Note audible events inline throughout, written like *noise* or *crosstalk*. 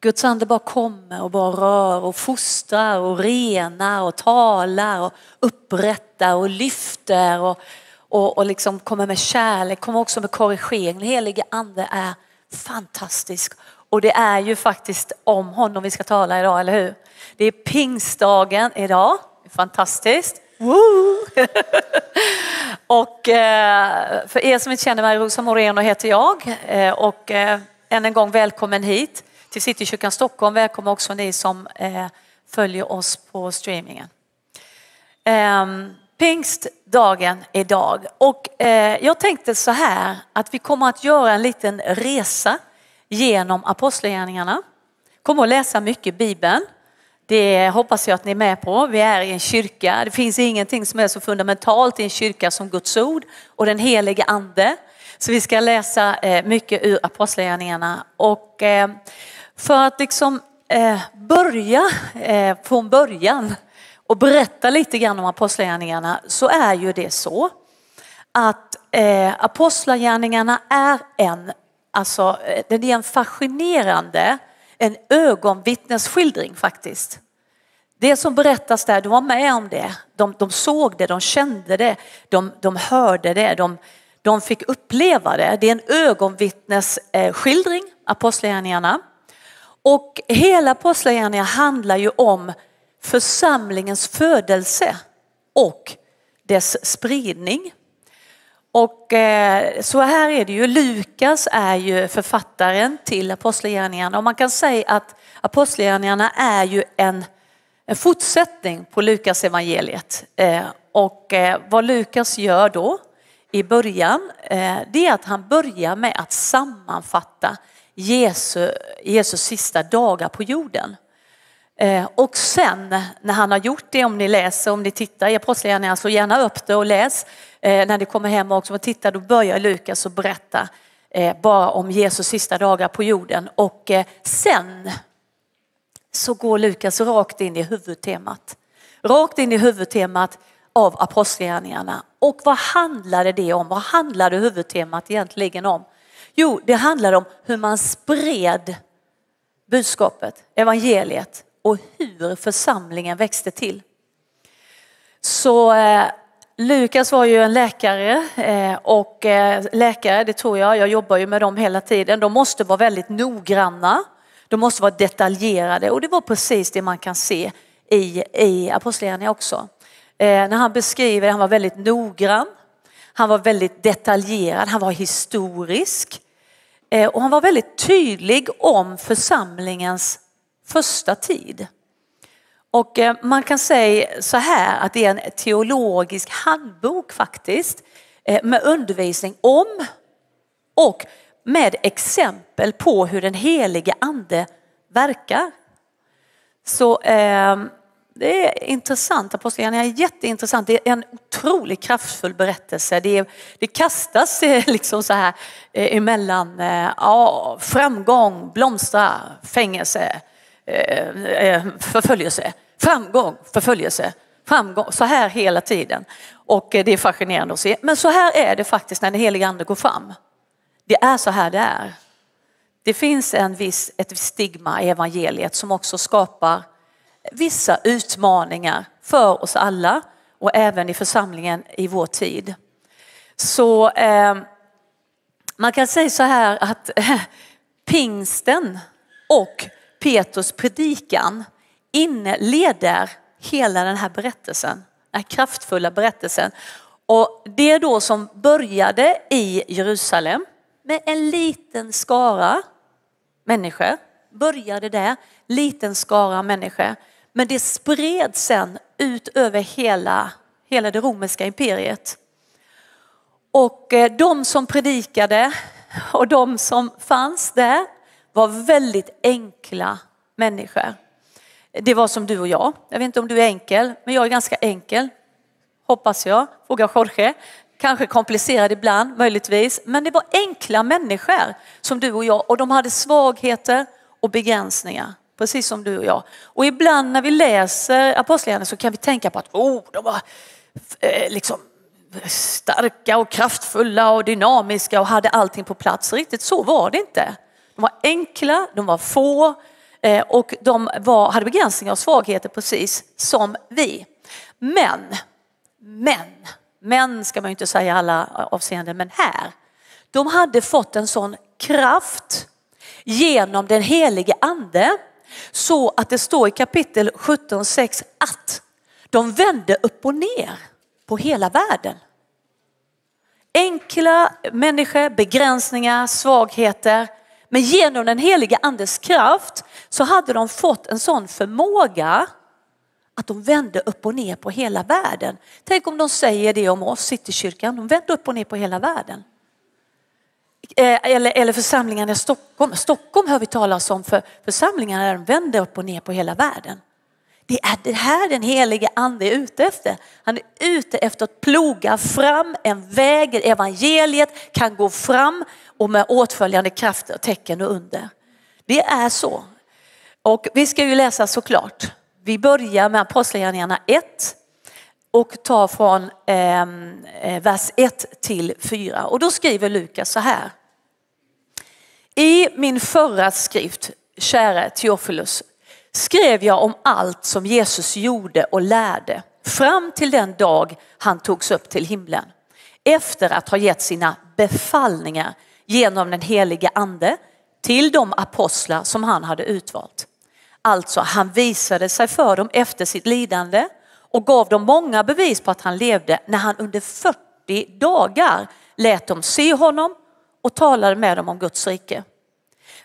Guds ande bara kommer och bara rör och fostrar och renar och talar och upprättar och lyfter och, och, och liksom kommer med kärlek, kommer också med korrigering. Den helige ande är fantastisk och det är ju faktiskt om honom vi ska tala idag, eller hur? Det är pingstdagen idag, fantastiskt. Woo! *laughs* och eh, för er som inte känner mig, Rosa Moreno heter jag eh, och eh, än en gång välkommen hit till Citykyrkan Stockholm. välkomna också ni som eh, följer oss på streamingen. Ehm, pingstdagen idag och eh, jag tänkte så här att vi kommer att göra en liten resa genom apostlagärningarna. Kommer att läsa mycket Bibeln. Det hoppas jag att ni är med på. Vi är i en kyrka. Det finns ingenting som är så fundamentalt i en kyrka som Guds ord och den helige ande. Så vi ska läsa eh, mycket ur Apostlagärningarna. Och för att liksom eh, börja eh, från början och berätta lite grann om Apostlagärningarna så är ju det så att eh, Apostlagärningarna är en, alltså, eh, den är en fascinerande en ögonvittnesskildring faktiskt. Det som berättas där, de var med om det. De, de såg det, de kände det, de, de hörde det, de, de fick uppleva det. Det är en ögonvittnesskildring, Apostlagärningarna. Och hela Apostlagärningarna handlar ju om församlingens födelse och dess spridning. Och eh, så här är det ju, Lukas är ju författaren till Apostlagärningarna och man kan säga att Apostlagärningarna är ju en, en fortsättning på Lukas evangeliet. Eh, och eh, vad Lukas gör då i början, eh, det är att han börjar med att sammanfatta Jesu, Jesus sista dagar på jorden. Eh, och sen när han har gjort det, om ni läser, om ni tittar i Apostlagärningarna, så gärna upp det och läs eh, när ni kommer hem också och tittar då börjar Lukas att berätta eh, bara om Jesus sista dagar på jorden och sen så går Lukas rakt in i huvudtemat. Rakt in i huvudtemat av apostlagärningarna. Och vad handlade det om? Vad handlade huvudtemat egentligen om? Jo, det handlade om hur man spred budskapet, evangeliet och hur församlingen växte till. Så eh, Lukas var ju en läkare eh, och eh, läkare, det tror jag, jag jobbar ju med dem hela tiden, de måste vara väldigt noggranna, de måste vara detaljerade och det var precis det man kan se i, i Apostlagärningarna också. Eh, när han beskriver, han var väldigt noggrann, han var väldigt detaljerad, han var historisk. Eh, och han var väldigt tydlig om församlingens första tid. Och eh, man kan säga så här att det är en teologisk handbok faktiskt eh, med undervisning om och med exempel på hur den helige ande verkar. Så det är intressant, Apostlagärningarna är jätteintressant. Det är en otroligt kraftfull berättelse. Det, är, det kastas eh, *laughs* liksom så här eh, emellan eh, ja, framgång, blomstra, fängelse, förföljelse framgång, förföljelse, framgång, så här hela tiden. Och det är fascinerande att se. Men så här är det faktiskt när den helige ande går fram. Det är så här det är. Det finns en viss, ett stigma i evangeliet som också skapar vissa utmaningar för oss alla och även i församlingen i vår tid. Så eh, man kan säga så här att eh, *laughs* pingsten och Petrus predikan inleder hela den här berättelsen, den här kraftfulla berättelsen. Och det då som började i Jerusalem med en liten skara människor, började där, liten skara människor. Men det spred sen ut över hela, hela det romerska imperiet. Och eh, de som predikade och de som fanns där var väldigt enkla människor. Det var som du och jag. Jag vet inte om du är enkel, men jag är ganska enkel. Hoppas jag. Fråga Jorge. Kanske komplicerad ibland, möjligtvis. Men det var enkla människor som du och jag och de hade svagheter och begränsningar. Precis som du och jag. Och ibland när vi läser Apostlagärningarna så kan vi tänka på att oh, de var eh, liksom starka och kraftfulla och dynamiska och hade allting på plats. Riktigt så var det inte. De var enkla, de var få, Eh, och de var, hade begränsningar och svagheter precis som vi. Men, men, men ska man ju inte säga i alla avseenden, men här. De hade fått en sån kraft genom den helige ande så att det står i kapitel 17.6 att de vände upp och ner på hela världen. Enkla människor, begränsningar, svagheter. Men genom den heliga andes kraft så hade de fått en sån förmåga att de vände upp och ner på hela världen. Tänk om de säger det om oss, Citykyrkan, de vände upp och ner på hela världen. Eh, eller, eller församlingarna i Stockholm. Stockholm hör vi talas om för församlingarna där de vänder upp och ner på hela världen. Det är det här den helige ande är ute efter. Han är ute efter att ploga fram en väg, evangeliet kan gå fram och med åtföljande krafter, tecken och under. Det är så. Och vi ska ju läsa såklart. Vi börjar med Apostlagärningarna 1 och tar från ehm, eh, vers 1 till 4. Och då skriver Lukas så här. I min förra skrift, käre Theophilus, skrev jag om allt som Jesus gjorde och lärde fram till den dag han togs upp till himlen. Efter att ha gett sina befallningar genom den helige ande till de apostlar som han hade utvalt. Alltså han visade sig för dem efter sitt lidande och gav dem många bevis på att han levde när han under 40 dagar lät dem se honom och talade med dem om Guds rike.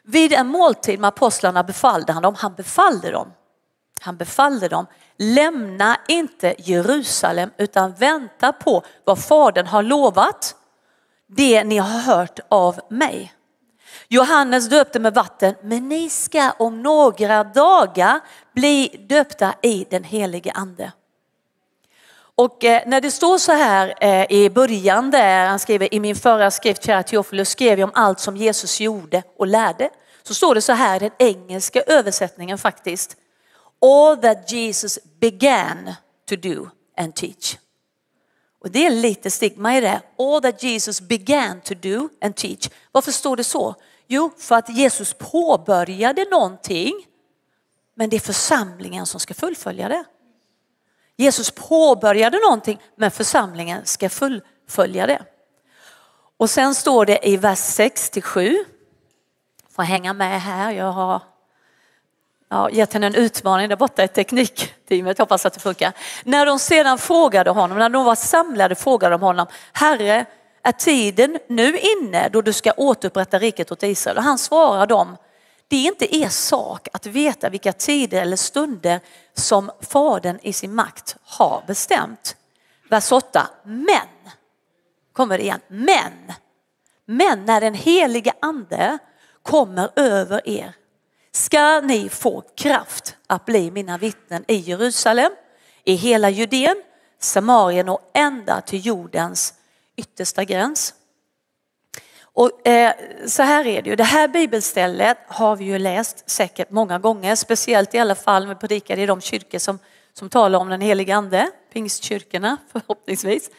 Vid en måltid med apostlarna befallde han dem, han befallde dem, han befallde dem, lämna inte Jerusalem utan vänta på vad Fadern har lovat, det ni har hört av mig. Johannes döpte med vatten, men ni ska om några dagar bli döpta i den helige ande. Och eh, när det står så här eh, i början där han skriver i min förra skrift, kära Teofilus, skrev jag om allt som Jesus gjorde och lärde. Så står det så här i den engelska översättningen faktiskt. All that Jesus began to do and teach. Och det är lite stigma i det. All that Jesus began to do and teach. Varför står det så? Jo, för att Jesus påbörjade någonting men det är församlingen som ska fullfölja det. Jesus påbörjade någonting men församlingen ska fullfölja det. Och sen står det i vers 6 till 7. Får hänga med här, jag har ja, gett henne en utmaning där borta i teknikteamet, hoppas att det funkar. När de sedan frågade honom, när de var samlade frågade de honom, Herre är tiden nu inne då du ska återupprätta riket åt Israel? Och han svarar dem, det är inte er sak att veta vilka tider eller stunder som Fadern i sin makt har bestämt. Vers 8. Men, kommer det igen, men, men när den helige ande kommer över er ska ni få kraft att bli mina vittnen i Jerusalem, i hela Judeen, Samarien och ända till jordens yttersta gräns. Och, eh, så här är det ju, det här bibelstället har vi ju läst säkert många gånger, speciellt i alla fall med predikare i de kyrkor som, som talar om den helige ande, pingstkyrkorna *laughs* förhoppningsvis.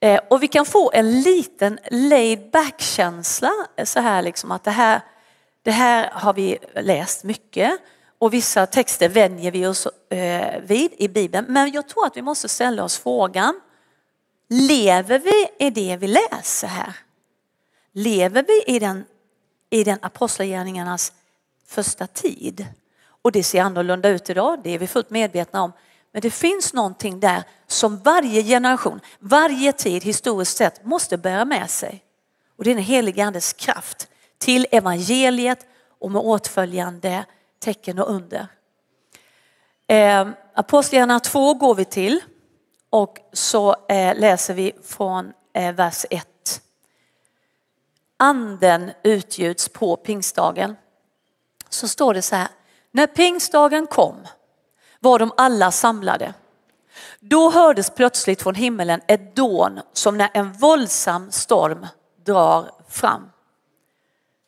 Eh, och vi kan få en liten laid back känsla eh, så här liksom att det här, det här har vi läst mycket och vissa texter vänjer vi oss eh, vid i Bibeln. Men jag tror att vi måste ställa oss frågan, lever vi i det vi läser här? Lever vi i den, i den apostlagärningarnas första tid. Och det ser annorlunda ut idag, det är vi fullt medvetna om. Men det finns någonting där som varje generation, varje tid historiskt sett måste bära med sig. Och det är den helige andes kraft till evangeliet och med åtföljande tecken och under. Eh, Apostlagärningarna 2 går vi till och så eh, läser vi från eh, vers 1 anden utgjuts på pingstdagen så står det så här. När pingstdagen kom var de alla samlade. Då hördes plötsligt från himmelen ett dån som när en våldsam storm drar fram.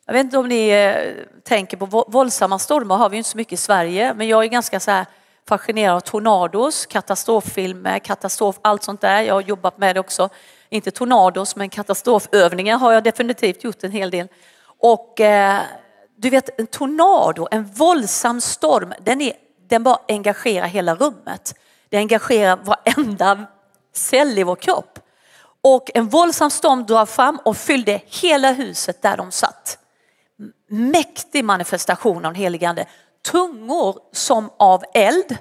Jag vet inte om ni eh, tänker på våldsamma stormar har vi inte så mycket i Sverige men jag är ganska så här fascinerad av tornados, katastroffilmer, katastrof, allt sånt där. Jag har jobbat med det också inte tornados men katastrofövningar har jag definitivt gjort en hel del. Och eh, du vet en tornado, en våldsam storm, den, är, den bara engagerar hela rummet. Den engagerar varenda cell i vår kropp. Och en våldsam storm drar fram och fyllde hela huset där de satt. Mäktig manifestation av den helige ande. Tungor som av eld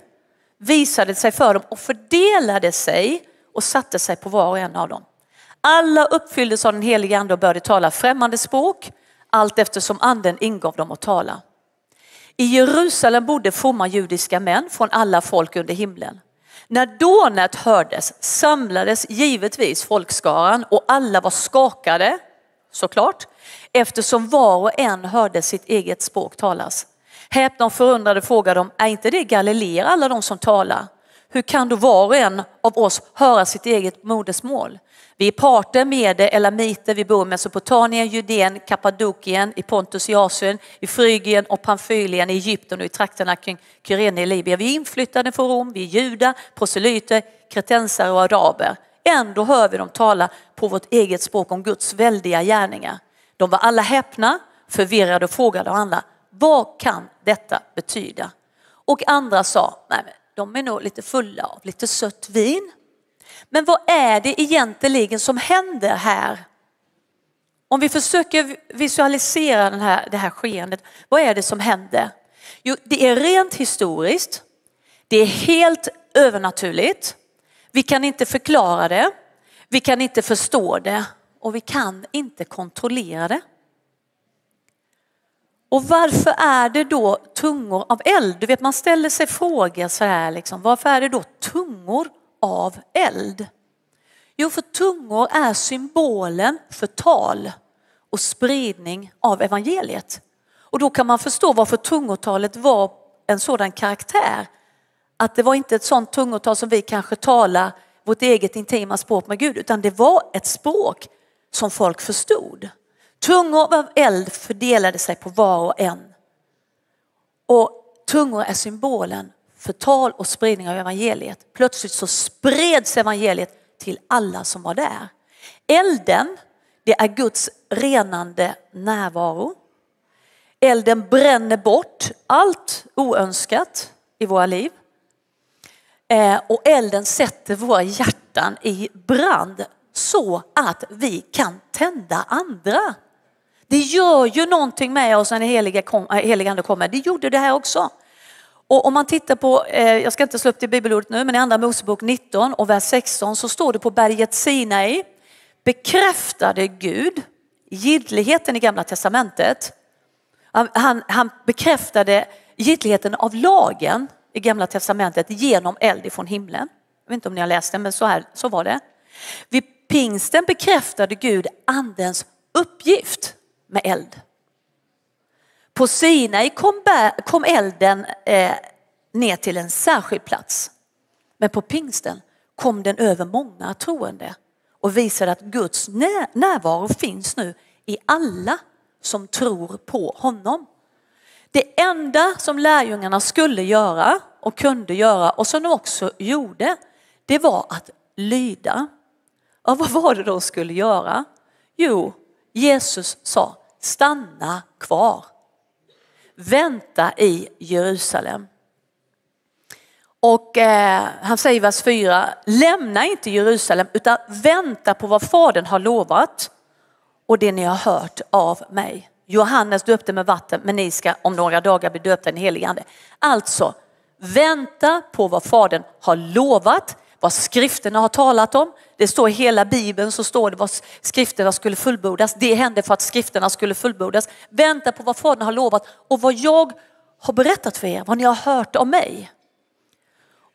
visade sig för dem och fördelade sig och satte sig på var och en av dem. Alla uppfylldes av den helige ande och började tala främmande språk allt eftersom anden ingav dem att tala. I Jerusalem bodde fromma judiska män från alla folk under himlen. När dånet hördes samlades givetvis folkskaran och alla var skakade, såklart, eftersom var och en hörde sitt eget språk talas. Häpna och förundrade frågade de, är inte det Galileer alla de som talar? Hur kan då var och en av oss höra sitt eget modersmål? Vi är parter, mede, elamiter, vi bor i Mesopotamien, Judeen, Kappadokien, i Pontus i Asien, i Frygien och Pamfylien, i Egypten och i trakterna kring Kyrene i Libyen. Vi är inflyttade från Rom, vi är judar, proselyter, kretensare och araber. Ändå hör vi dem tala på vårt eget språk om Guds väldiga gärningar. De var alla häpna, förvirrade och frågade varandra, vad kan detta betyda? Och andra sa, nej men de är nog lite fulla av lite sött vin. Men vad är det egentligen som händer här? Om vi försöker visualisera den här, det här skeendet, vad är det som händer? Jo, det är rent historiskt, det är helt övernaturligt, vi kan inte förklara det, vi kan inte förstå det och vi kan inte kontrollera det. Och varför är det då tungor av eld? Du vet man ställer sig frågor så här liksom, varför är det då tungor av eld? Jo, för tungor är symbolen för tal och spridning av evangeliet. Och då kan man förstå varför tungotalet var en sådan karaktär. Att det var inte ett sånt tungotal som vi kanske talar vårt eget intima språk med Gud, utan det var ett språk som folk förstod. Tungor av eld fördelade sig på var och en. Och tungor är symbolen förtal och spridning av evangeliet. Plötsligt så spreds evangeliet till alla som var där. Elden, det är Guds renande närvaro. Elden bränner bort allt oönskat i våra liv. Eh, och elden sätter våra hjärtan i brand så att vi kan tända andra. Det gör ju någonting med oss när den heliga, kom, eh, heliga ande kommer. Det gjorde det här också. Och om man tittar på, eh, jag ska inte slå upp det bibelordet nu, men i andra Mosebok 19 och vers 16 så står det på berget Sinai bekräftade Gud giltigheten i gamla testamentet. Han, han bekräftade giltigheten av lagen i gamla testamentet genom eld ifrån himlen. Jag vet inte om ni har läst den, men så, här, så var det. Vid pingsten bekräftade Gud andens uppgift med eld. På Sinai kom, kom elden eh, ner till en särskild plats. Men på pingsten kom den över många troende och visade att Guds närvaro finns nu i alla som tror på honom. Det enda som lärjungarna skulle göra och kunde göra och som de också gjorde, det var att lyda. Och vad var det de skulle göra? Jo, Jesus sa stanna kvar. Vänta i Jerusalem. Och eh, han säger i vers 4, lämna inte Jerusalem utan vänta på vad Fadern har lovat och det ni har hört av mig. Johannes döpte med vatten men ni ska om några dagar bli döpta i den helige ande. Alltså, vänta på vad Fadern har lovat, vad skrifterna har talat om. Det står i hela bibeln så står det vad skrifterna skulle fullbordas. Det hände för att skrifterna skulle fullbordas. Vänta på vad Fadern har lovat och vad jag har berättat för er, vad ni har hört om mig.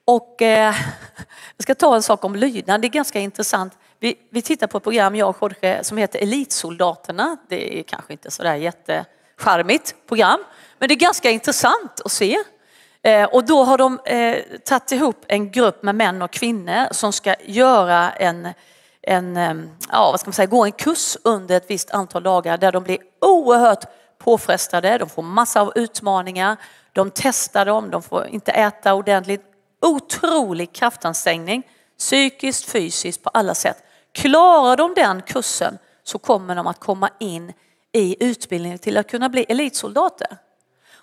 Och eh, *laughs* jag ska ta en sak om lydnad, det är ganska intressant. Vi, vi tittar på ett program, jag och Jorge, som heter Elitsoldaterna. Det är kanske inte sådär jättecharmigt program, men det är ganska intressant att se. Eh, och då har de eh, tagit ihop en grupp med män och kvinnor som ska göra en, en, eh, ja, vad ska man säga, gå en kurs under ett visst antal dagar där de blir oerhört påfrestade, de får massa av utmaningar, de testar dem, de får inte äta ordentligt. Otrolig kraftansträngning, psykiskt, fysiskt, på alla sätt. Klarar de den kursen så kommer de att komma in i utbildningen till att kunna bli elitsoldater.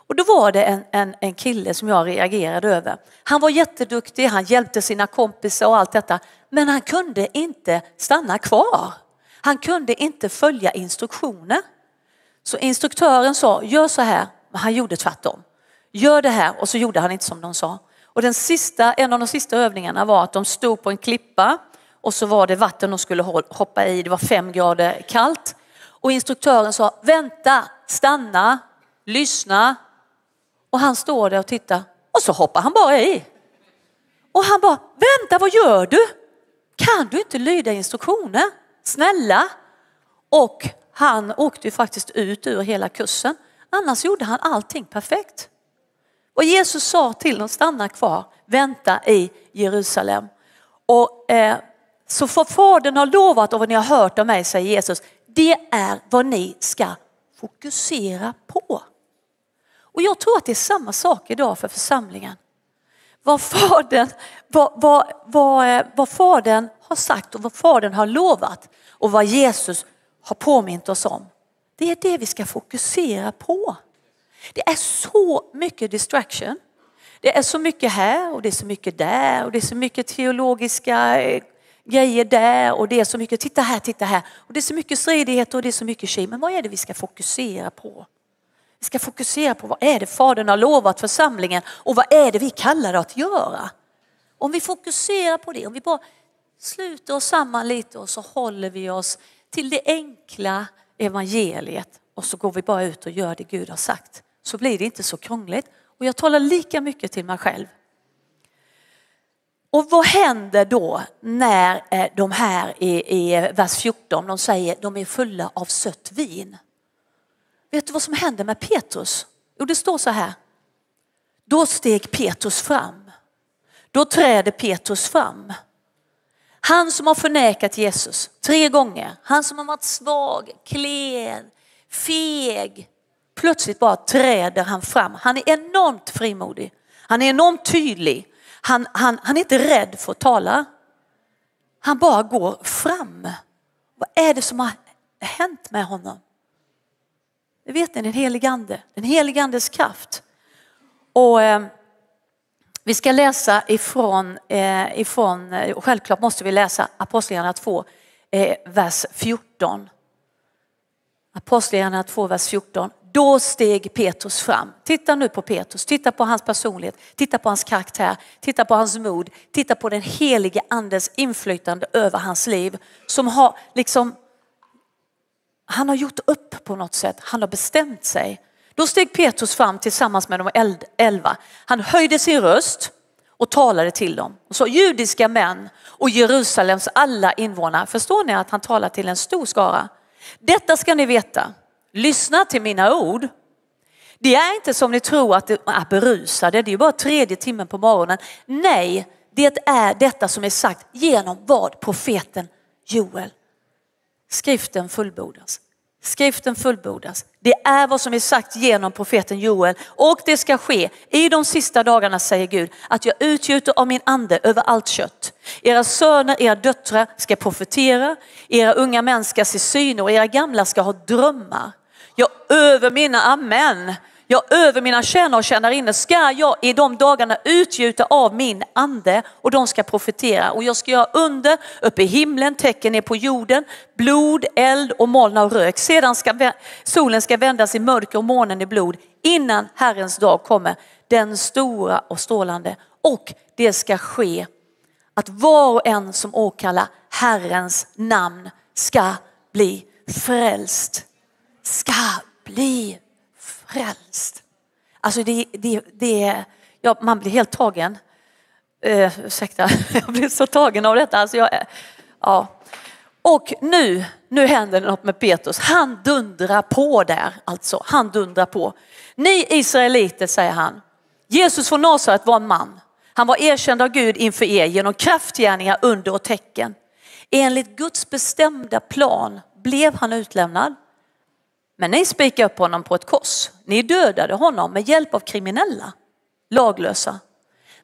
Och då var det en, en, en kille som jag reagerade över. Han var jätteduktig, han hjälpte sina kompisar och allt detta. Men han kunde inte stanna kvar. Han kunde inte följa instruktioner. Så instruktören sa, gör så här, men han gjorde tvärtom. Gör det här och så gjorde han inte som de sa. Och den sista, en av de sista övningarna var att de stod på en klippa och så var det vatten de skulle hoppa i, det var fem grader kallt. Och instruktören sa, vänta, stanna, lyssna. Och han står där och tittar och så hoppar han bara i. Och han bara, vänta vad gör du? Kan du inte lyda instruktioner? Snälla. Och han åkte ju faktiskt ut ur hela kursen. Annars gjorde han allting perfekt. Och Jesus sa till dem, stanna kvar, vänta i Jerusalem. Och, eh, så för Fadern har lovat och vad ni har hört av mig, säger Jesus, det är vad ni ska fokusera på. Och jag tror att det är samma sak idag för församlingen. Vad fadern, vad, vad, vad, eh, vad fadern har sagt och vad fadern har lovat och vad Jesus har påmint oss om. Det är det vi ska fokusera på. Det är så mycket distraction. Det är så mycket här och det är så mycket där och det är så mycket teologiska eh, grejer där och det är så mycket, titta här, titta här. Och det är så mycket stridigheter och det är så mycket tjej. Men vad är det vi ska fokusera på? Vi ska fokusera på vad är det Fadern har lovat församlingen och vad är det vi kallar det att göra? Om vi fokuserar på det, om vi bara sluter oss samman lite och så håller vi oss till det enkla evangeliet och så går vi bara ut och gör det Gud har sagt så blir det inte så krångligt. Och jag talar lika mycket till mig själv. Och vad händer då när eh, de här i, i vers 14, de säger de är fulla av sött vin. Vet du vad som händer med Petrus? Jo, det står så här. Då steg Petrus fram. Då träder Petrus fram. Han som har förnekat Jesus tre gånger, han som har varit svag, klen, feg, plötsligt bara träder han fram. Han är enormt frimodig. Han är enormt tydlig. Han, han, han är inte rädd för att tala. Han bara går fram. Vad är det som har hänt med honom? Det vet ni, den helige ande. Den helige andes kraft. Och eh, vi ska läsa ifrån, eh, ifrån, eh, självklart måste vi läsa Apostlagärningarna 2, eh, vers 14. Apostlagärningarna 2, vers 14. Då steg Petrus fram. Titta nu på Petrus, titta på hans personlighet, titta på hans karaktär, titta på hans mod, titta på den helige andens inflytande över hans liv som har liksom, han har gjort upp på något sätt, han har bestämt sig. Då steg Petrus fram tillsammans med de elva. Han höjde sin röst och talade till dem. Och så judiska män och Jerusalems alla invånare. Förstår ni att han talar till en stor skara? Detta ska ni veta. Lyssna till mina ord. Det är inte som ni tror att det är berusade, det är bara tredje timmen på morgonen. Nej, det är detta som är sagt genom vad profeten Joel. Skriften fullbordas. Skriften fullbordas. Det är vad som är sagt genom profeten Joel och det ska ske i de sista dagarna säger Gud att jag utgjuter av min ande över allt kött. Era söner, era döttrar ska profetera, era unga män ska se syner och era gamla ska ha drömmar. Jag över mina amen. Jag över mina tjänare och tjänarinnor ska jag i de dagarna utgjuta av min ande och de ska profetera och jag ska göra under uppe i himlen, tecken ner på jorden, blod, eld och moln av rök. Sedan ska solen ska vändas i mörker och månen i blod innan Herrens dag kommer, den stora och strålande. Och det ska ske att var och en som åkallar Herrens namn ska bli frälst ska bli frälst. Alltså det, det, det ja, man blir helt tagen. Eh, ursäkta, *laughs* jag blir så tagen av detta. Alltså jag, ja. Och nu, nu händer det något med Petrus. Han dundrar på där alltså. Han dundrar på. Ni israeliter, säger han. Jesus från Nasaret var en man. Han var erkänd av Gud inför er genom kraftgärningar, under och tecken. Enligt Guds bestämda plan blev han utlämnad men ni spikade upp honom på ett kors. Ni dödade honom med hjälp av kriminella, laglösa.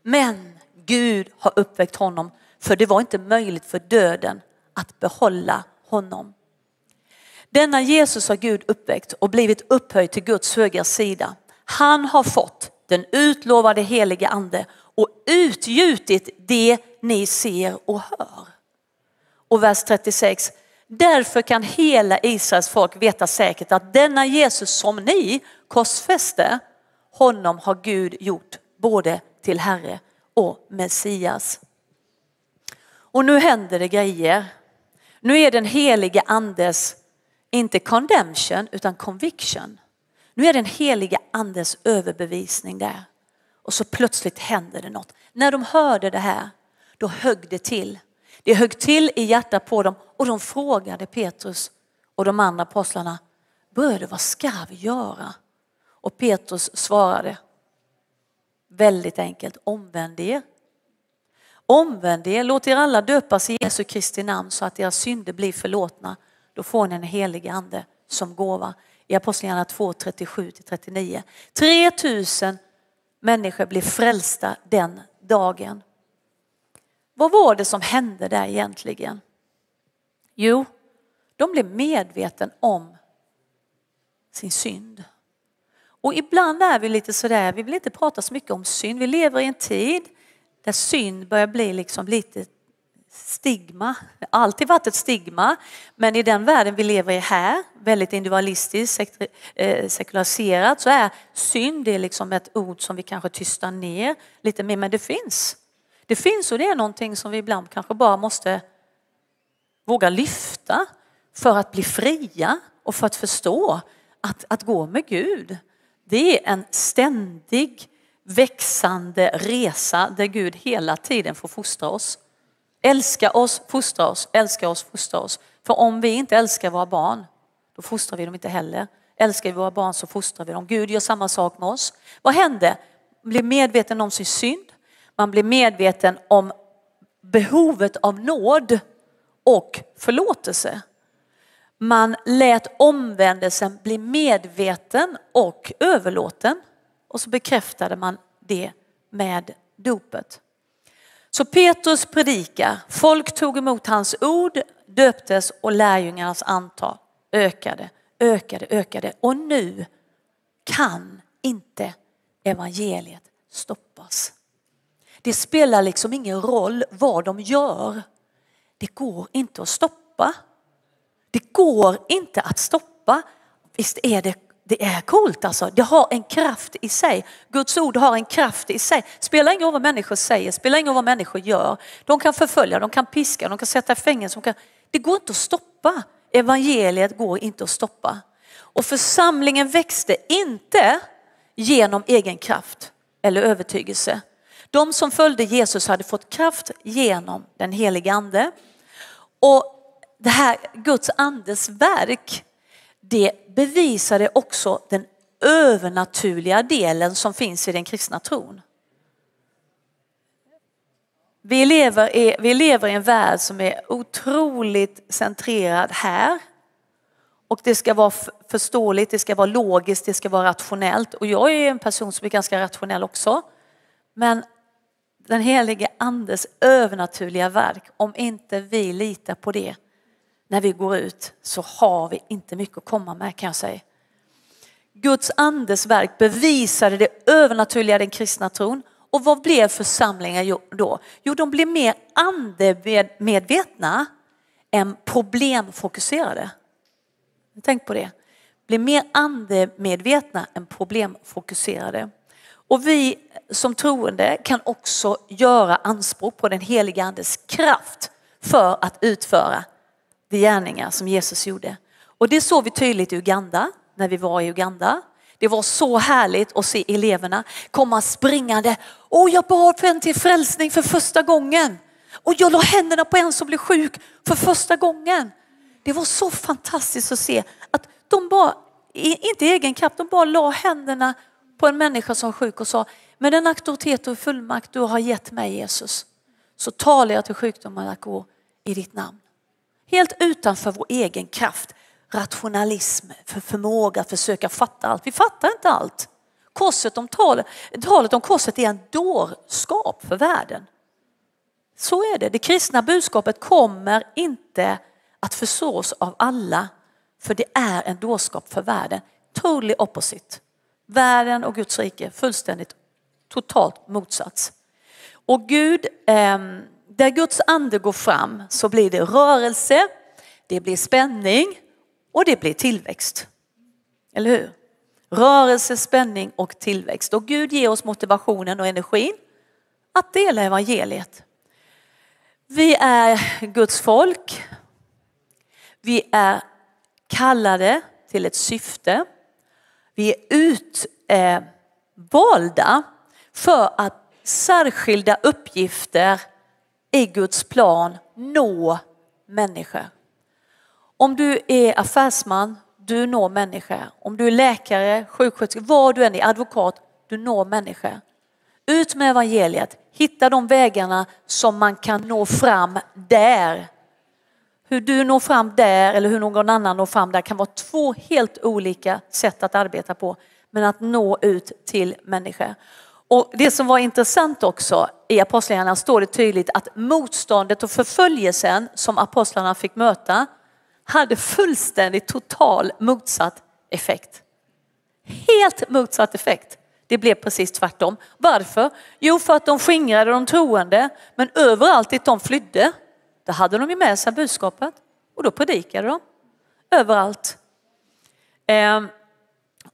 Men Gud har uppväckt honom för det var inte möjligt för döden att behålla honom. Denna Jesus har Gud uppväckt och blivit upphöjd till Guds högra sida. Han har fått den utlovade helige ande och utgjutit det ni ser och hör. Och vers 36. Därför kan hela Israels folk veta säkert att denna Jesus som ni korsfäste, honom har Gud gjort både till Herre och Messias. Och nu händer det grejer. Nu är den helige andes, inte condemnation utan conviction. Nu är den helige andes överbevisning där. Och så plötsligt händer det något. När de hörde det här, då högg det till. Det högg till i hjärtat på dem och de frågade Petrus och de andra apostlarna, bröder vad ska vi göra? Och Petrus svarade, väldigt enkelt, omvänd er. Omvänd er, låt er alla döpas i Jesu Kristi namn så att era synder blir förlåtna. Då får ni en helig ande som gåva. I Apostlagärningarna 2, 37-39. 3000 människor blev frälsta den dagen. Vad var det som hände där egentligen? Jo, de blev medveten om sin synd. Och ibland är vi lite sådär, vi vill inte prata så mycket om synd. Vi lever i en tid där synd börjar bli liksom lite stigma. Det har alltid varit ett stigma, men i den världen vi lever i här, väldigt individualistiskt, eh, sekulariserat, så är synd det är liksom ett ord som vi kanske tystar ner lite mer, men det finns. Det finns och det är någonting som vi ibland kanske bara måste våga lyfta för att bli fria och för att förstå att, att gå med Gud. Det är en ständig växande resa där Gud hela tiden får fostra oss. Älska oss, fostra oss, älska oss, fostra oss. För om vi inte älskar våra barn, då fostrar vi dem inte heller. Älskar vi våra barn så fostrar vi dem. Gud gör samma sak med oss. Vad hände? Bli medveten om sin synd. Man blir medveten om behovet av nåd och förlåtelse. Man lät omvändelsen bli medveten och överlåten och så bekräftade man det med dopet. Så Petrus predikar, folk tog emot hans ord, döptes och lärjungarnas antal ökade, ökade, ökade och nu kan inte evangeliet stoppas. Det spelar liksom ingen roll vad de gör. Det går inte att stoppa. Det går inte att stoppa. Visst är det, det är coolt alltså. Det har en kraft i sig. Guds ord har en kraft i sig. Spelar ingen roll vad människor säger, spelar ingen roll vad människor gör. De kan förfölja, de kan piska, de kan sätta i fängelse. Kan... Det går inte att stoppa. Evangeliet går inte att stoppa. Och församlingen växte inte genom egen kraft eller övertygelse. De som följde Jesus hade fått kraft genom den helige ande. Och det här Guds andes verk, det bevisade också den övernaturliga delen som finns i den kristna tron. Vi lever, i, vi lever i en värld som är otroligt centrerad här. Och det ska vara förståeligt, det ska vara logiskt, det ska vara rationellt. Och jag är en person som är ganska rationell också. Men den helige andes övernaturliga verk, om inte vi litar på det när vi går ut så har vi inte mycket att komma med kan jag säga. Guds andes verk bevisade det övernaturliga i den kristna tron. Och vad blev församlingar då? Jo, de blev mer andemedvetna än problemfokuserade. Tänk på det. blev mer andemedvetna än problemfokuserade. Och vi som troende kan också göra anspråk på den heliga andes kraft för att utföra de gärningar som Jesus gjorde. Och det såg vi tydligt i Uganda, när vi var i Uganda. Det var så härligt att se eleverna komma springande. Och jag bad för en till frälsning för första gången. Och jag la händerna på en som blev sjuk för första gången. Det var så fantastiskt att se att de bara, inte egen kraft, de bara la händerna på en människa som sjuk och sa, med den auktoritet och fullmakt du har gett mig Jesus, så talar jag till sjukdomar att gå i ditt namn. Helt utanför vår egen kraft, rationalism, för förmåga att försöka fatta allt. Vi fattar inte allt. Korset om talet, talet om korset är en dårskap för världen. Så är det. Det kristna budskapet kommer inte att förstås av alla För det är en dårskap för världen. Totally opposite. Världen och Guds rike fullständigt totalt motsats. Och Gud, ehm, där Guds ande går fram så blir det rörelse, det blir spänning och det blir tillväxt. Eller hur? Rörelse, spänning och tillväxt. Och Gud ger oss motivationen och energin att dela evangeliet. Vi är Guds folk. Vi är kallade till ett syfte. Vi är utvalda för att särskilda uppgifter i Guds plan nå människor. Om du är affärsman, du når människor. Om du är läkare, sjuksköterska, vad du än är, advokat, du når människor. Ut med evangeliet, hitta de vägarna som man kan nå fram där. Hur du når fram där eller hur någon annan når fram där kan vara två helt olika sätt att arbeta på. Men att nå ut till människor. Och det som var intressant också i Apostlagärningarna står det tydligt att motståndet och förföljelsen som apostlarna fick möta hade fullständigt total motsatt effekt. Helt motsatt effekt. Det blev precis tvärtom. Varför? Jo, för att de skingrade de troende, men överallt dit de flydde, då hade de ju med sig budskapet och då predikade de. Överallt. Ehm,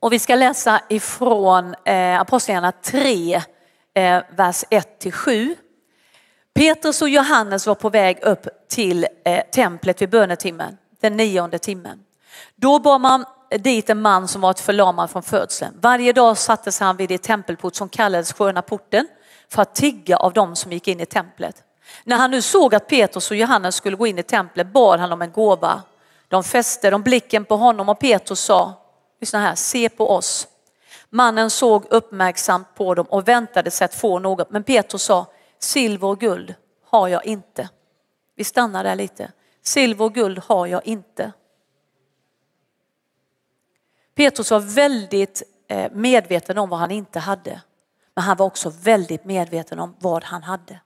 och vi ska läsa ifrån eh, Apostlagärningarna 3, eh, vers 1 till 7. Petrus och Johannes var på väg upp till eh, templet vid bönetimmen, den nionde timmen. Då bar man dit en man som var förlamad från födseln. Varje dag sattes han vid det tempelport som kallades sköna porten för att tigga av dem som gick in i templet. När han nu såg att Petrus och Johannes skulle gå in i templet bad han om en gåva. De fäste de blicken på honom och Petrus sa, lyssna här, se på oss. Mannen såg uppmärksamt på dem och väntade sig att få något. Men Petrus sa, silver och guld har jag inte. Vi stannar där lite. Silver och guld har jag inte. Petrus var väldigt eh, medveten om vad han inte hade. Men han var också väldigt medveten om vad han hade.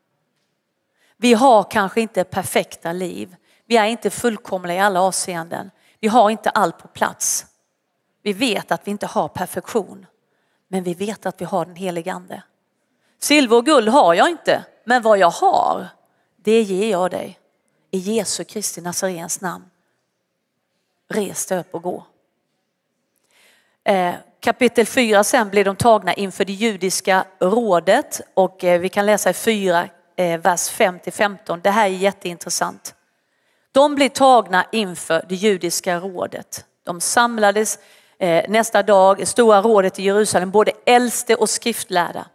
Vi har kanske inte perfekta liv. Vi är inte fullkomliga i alla avseenden. Vi har inte allt på plats. Vi vet att vi inte har perfektion. Men vi vet att vi har den helige ande. Silver och guld har jag inte, men vad jag har, det ger jag dig. I Jesu Kristi Nazarens namn. Res dig upp och gå. Eh, kapitel 4 sen blir de tagna inför det judiska rådet och eh, vi kan läsa i 4, Eh, vers 5 till 15. Det här är jätteintressant. De blir tagna inför det judiska rådet. De samlades eh, nästa dag i stora rådet i Jerusalem, både äldste och skriftlärda.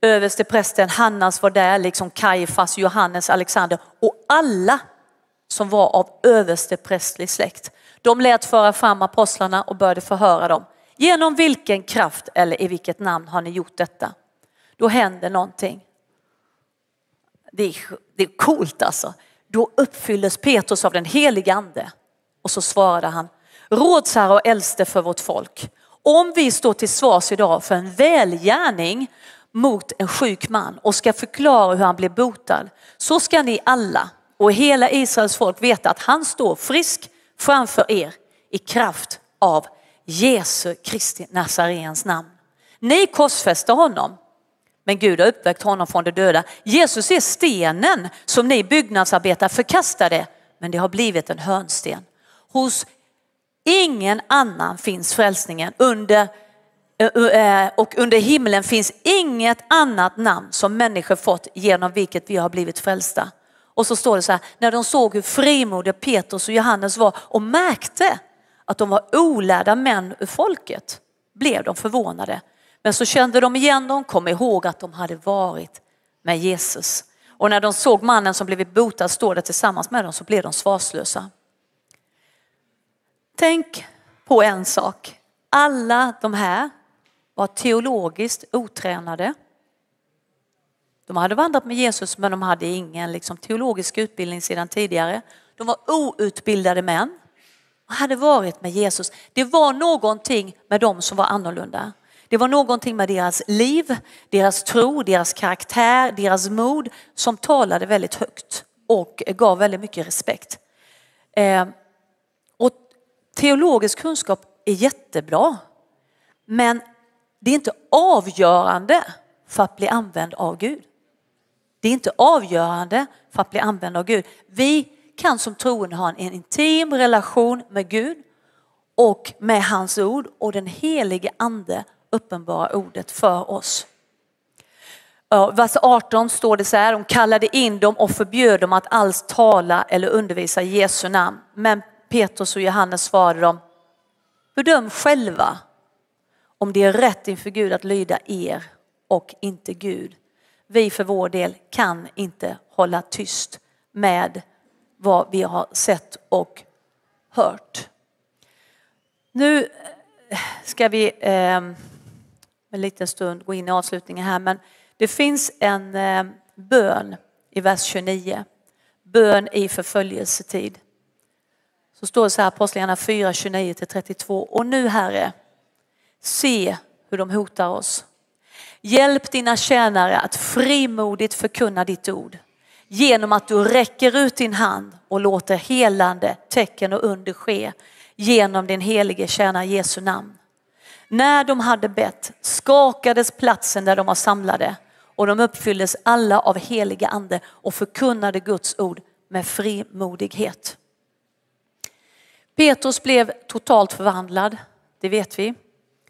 Överste prästen Hannas var där, liksom Kajfas, Johannes, Alexander och alla som var av överste prästlig släkt. De lät föra fram apostlarna och började förhöra dem. Genom vilken kraft eller i vilket namn har ni gjort detta? Då händer någonting. Det är, det är coolt alltså. Då uppfylldes Petrus av den helige ande och så svarade han, rådsherre och äldste för vårt folk. Om vi står till svars idag för en välgärning mot en sjuk man och ska förklara hur han blev botad så ska ni alla och hela Israels folk veta att han står frisk framför er i kraft av Jesu Kristi Nazarens namn. Ni korsfäste honom, men Gud har uppväckt honom från de döda. Jesus är stenen som ni byggnadsarbetare förkastade, men det har blivit en hörnsten. Hos ingen annan finns frälsningen under eh, eh, och under himlen finns inget annat namn som människor fått genom vilket vi har blivit frälsta. Och så står det så här, när de såg hur frimodiga Petrus och Johannes var och märkte att de var olärda män ur folket blev de förvånade. Men så kände de igen dem, kom ihåg att de hade varit med Jesus. Och när de såg mannen som blivit botad stå där tillsammans med dem så blev de svarslösa. Tänk på en sak. Alla de här var teologiskt otränade. De hade vandrat med Jesus men de hade ingen liksom, teologisk utbildning sedan tidigare. De var outbildade män och hade varit med Jesus. Det var någonting med dem som var annorlunda. Det var någonting med deras liv, deras tro, deras karaktär, deras mod som talade väldigt högt och gav väldigt mycket respekt. Eh, och teologisk kunskap är jättebra. Men det är inte avgörande för att bli använd av Gud. Det är inte avgörande för att bli använd av Gud. Vi kan som troende ha en intim relation med Gud och med hans ord och den helige ande uppenbara ordet för oss. Vers 18 står det så här, de kallade in dem och förbjöd dem att alls tala eller undervisa i Jesu namn. Men Petrus och Johannes svarade dem, bedöm själva om det är rätt inför Gud att lyda er och inte Gud. Vi för vår del kan inte hålla tyst med vad vi har sett och hört. Nu ska vi eh, en liten stund gå in i avslutningen här men det finns en eh, bön i vers 29. Bön i förföljelsetid. Så står det så här Apostlagärningarna 4, 29 32. Och nu Herre, se hur de hotar oss. Hjälp dina tjänare att frimodigt förkunna ditt ord genom att du räcker ut din hand och låter helande tecken och under ske genom din helige tjänare Jesu namn. När de hade bett skakades platsen där de var samlade och de uppfylldes alla av heliga ande och förkunnade Guds ord med frimodighet. Petrus blev totalt förvandlad, det vet vi.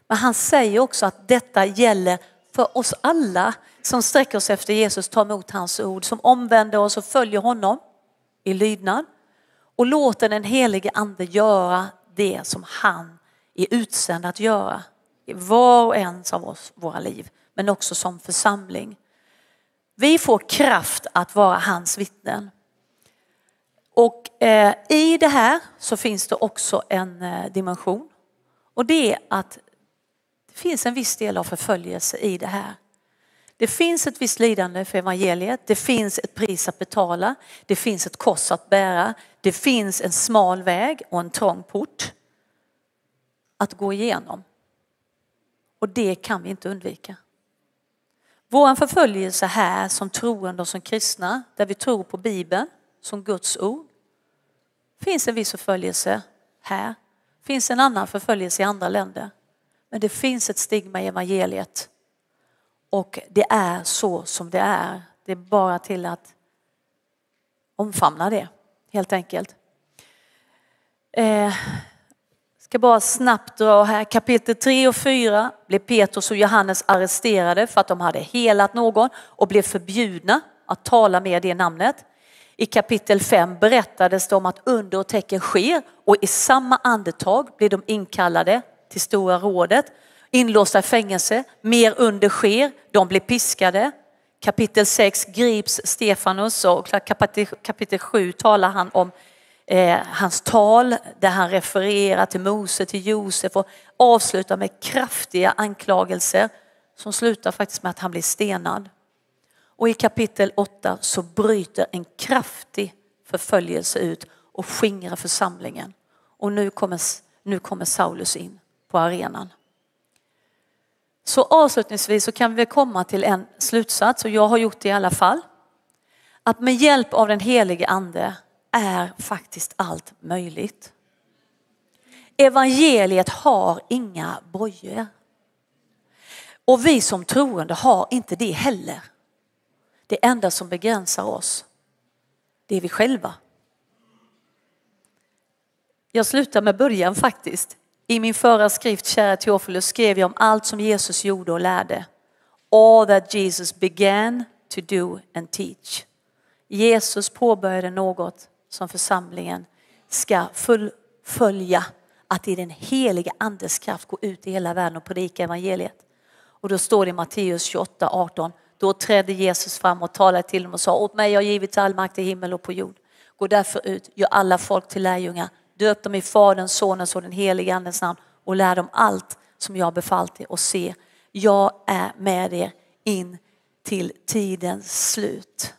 Men han säger också att detta gäller för oss alla som sträcker oss efter Jesus, tar emot hans ord, som omvänder oss och följer honom i lydnad och låter den helige ande göra det som han är utsänd att göra var och en av oss, våra liv, men också som församling. Vi får kraft att vara hans vittnen. Och eh, i det här så finns det också en eh, dimension och det är att det finns en viss del av förföljelse i det här. Det finns ett visst lidande för evangeliet, det finns ett pris att betala, det finns ett kors att bära, det finns en smal väg och en trång port att gå igenom. Och det kan vi inte undvika. Vår förföljelse här som troende och som kristna, där vi tror på Bibeln som Guds ord, finns en viss förföljelse här, finns en annan förföljelse i andra länder. Men det finns ett stigma i evangeliet och det är så som det är. Det är bara till att omfamna det helt enkelt. Eh, ska bara snabbt dra här. Kapitel 3 och 4 blev Petrus och Johannes arresterade för att de hade helat någon och blev förbjudna att tala med det namnet. I kapitel 5 berättades det om att under och tecken sker och i samma andetag blir de inkallade till Stora rådet, inlåsta i fängelse, mer under sker, de blir piskade. Kapitel 6 grips Stefanus och kapitel, kapitel 7 talar han om eh, hans tal där han refererar till Mose, till Josef och avslutar med kraftiga anklagelser som slutar faktiskt med att han blir stenad. Och i kapitel 8 så bryter en kraftig förföljelse ut och skingrar församlingen. Och nu kommer, nu kommer Saulus in på arenan. Så avslutningsvis så kan vi komma till en slutsats och jag har gjort det i alla fall. Att med hjälp av den helige ande är faktiskt allt möjligt. Evangeliet har inga bojor. Och vi som troende har inte det heller. Det enda som begränsar oss, det är vi själva. Jag slutar med början faktiskt. I min förra skrift, kära Teofilus, skrev jag om allt som Jesus gjorde och lärde. All that Jesus began to do and teach. Jesus påbörjade något som församlingen ska fullfölja. Att i den heliga andes kraft gå ut i hela världen och predika evangeliet. Och då står det i Matteus 28, 18. Då trädde Jesus fram och talade till dem och sa åt mig har givits all makt i himmel och på jord. Gå därför ut, gör alla folk till lärjungar Döp dem i Faderns, Sonens och den helige Andens namn och lär dem allt som jag har befallt er och se, jag är med er in till tidens slut.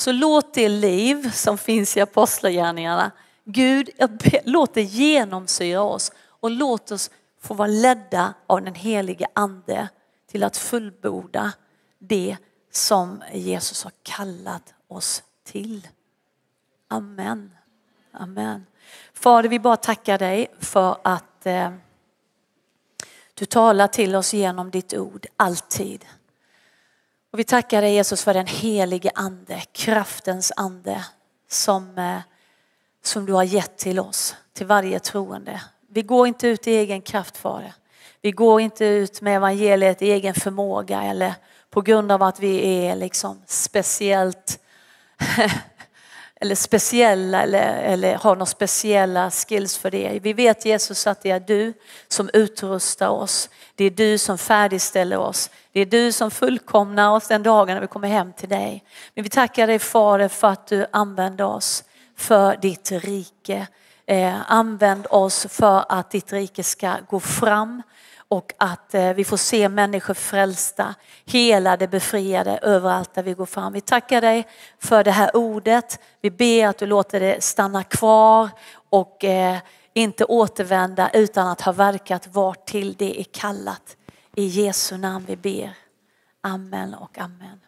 Så låt det liv som finns i apostlagärningarna, Gud, låt det genomsyra oss och låt oss få vara ledda av den helige ande till att fullborda det som Jesus har kallat oss till. Amen. Amen. Fader, vi bara tackar dig för att eh, du talar till oss genom ditt ord, alltid. Och vi tackar dig Jesus för den helige ande, kraftens ande som, eh, som du har gett till oss, till varje troende. Vi går inte ut i egen kraft Fader. Vi går inte ut med evangeliet i egen förmåga eller på grund av att vi är liksom speciellt *laughs* eller speciella eller, eller har några speciella skills för det. Vi vet Jesus att det är du som utrustar oss. Det är du som färdigställer oss. Det är du som fullkomnar oss den dagen när vi kommer hem till dig. Men vi tackar dig Fader för att du använder oss för ditt rike. Eh, använd oss för att ditt rike ska gå fram och att eh, vi får se människor frälsta, helade, befriade överallt där vi går fram. Vi tackar dig för det här ordet. Vi ber att du låter det stanna kvar och eh, inte återvända utan att ha verkat vart till det är kallat. I Jesu namn vi ber. Amen och amen.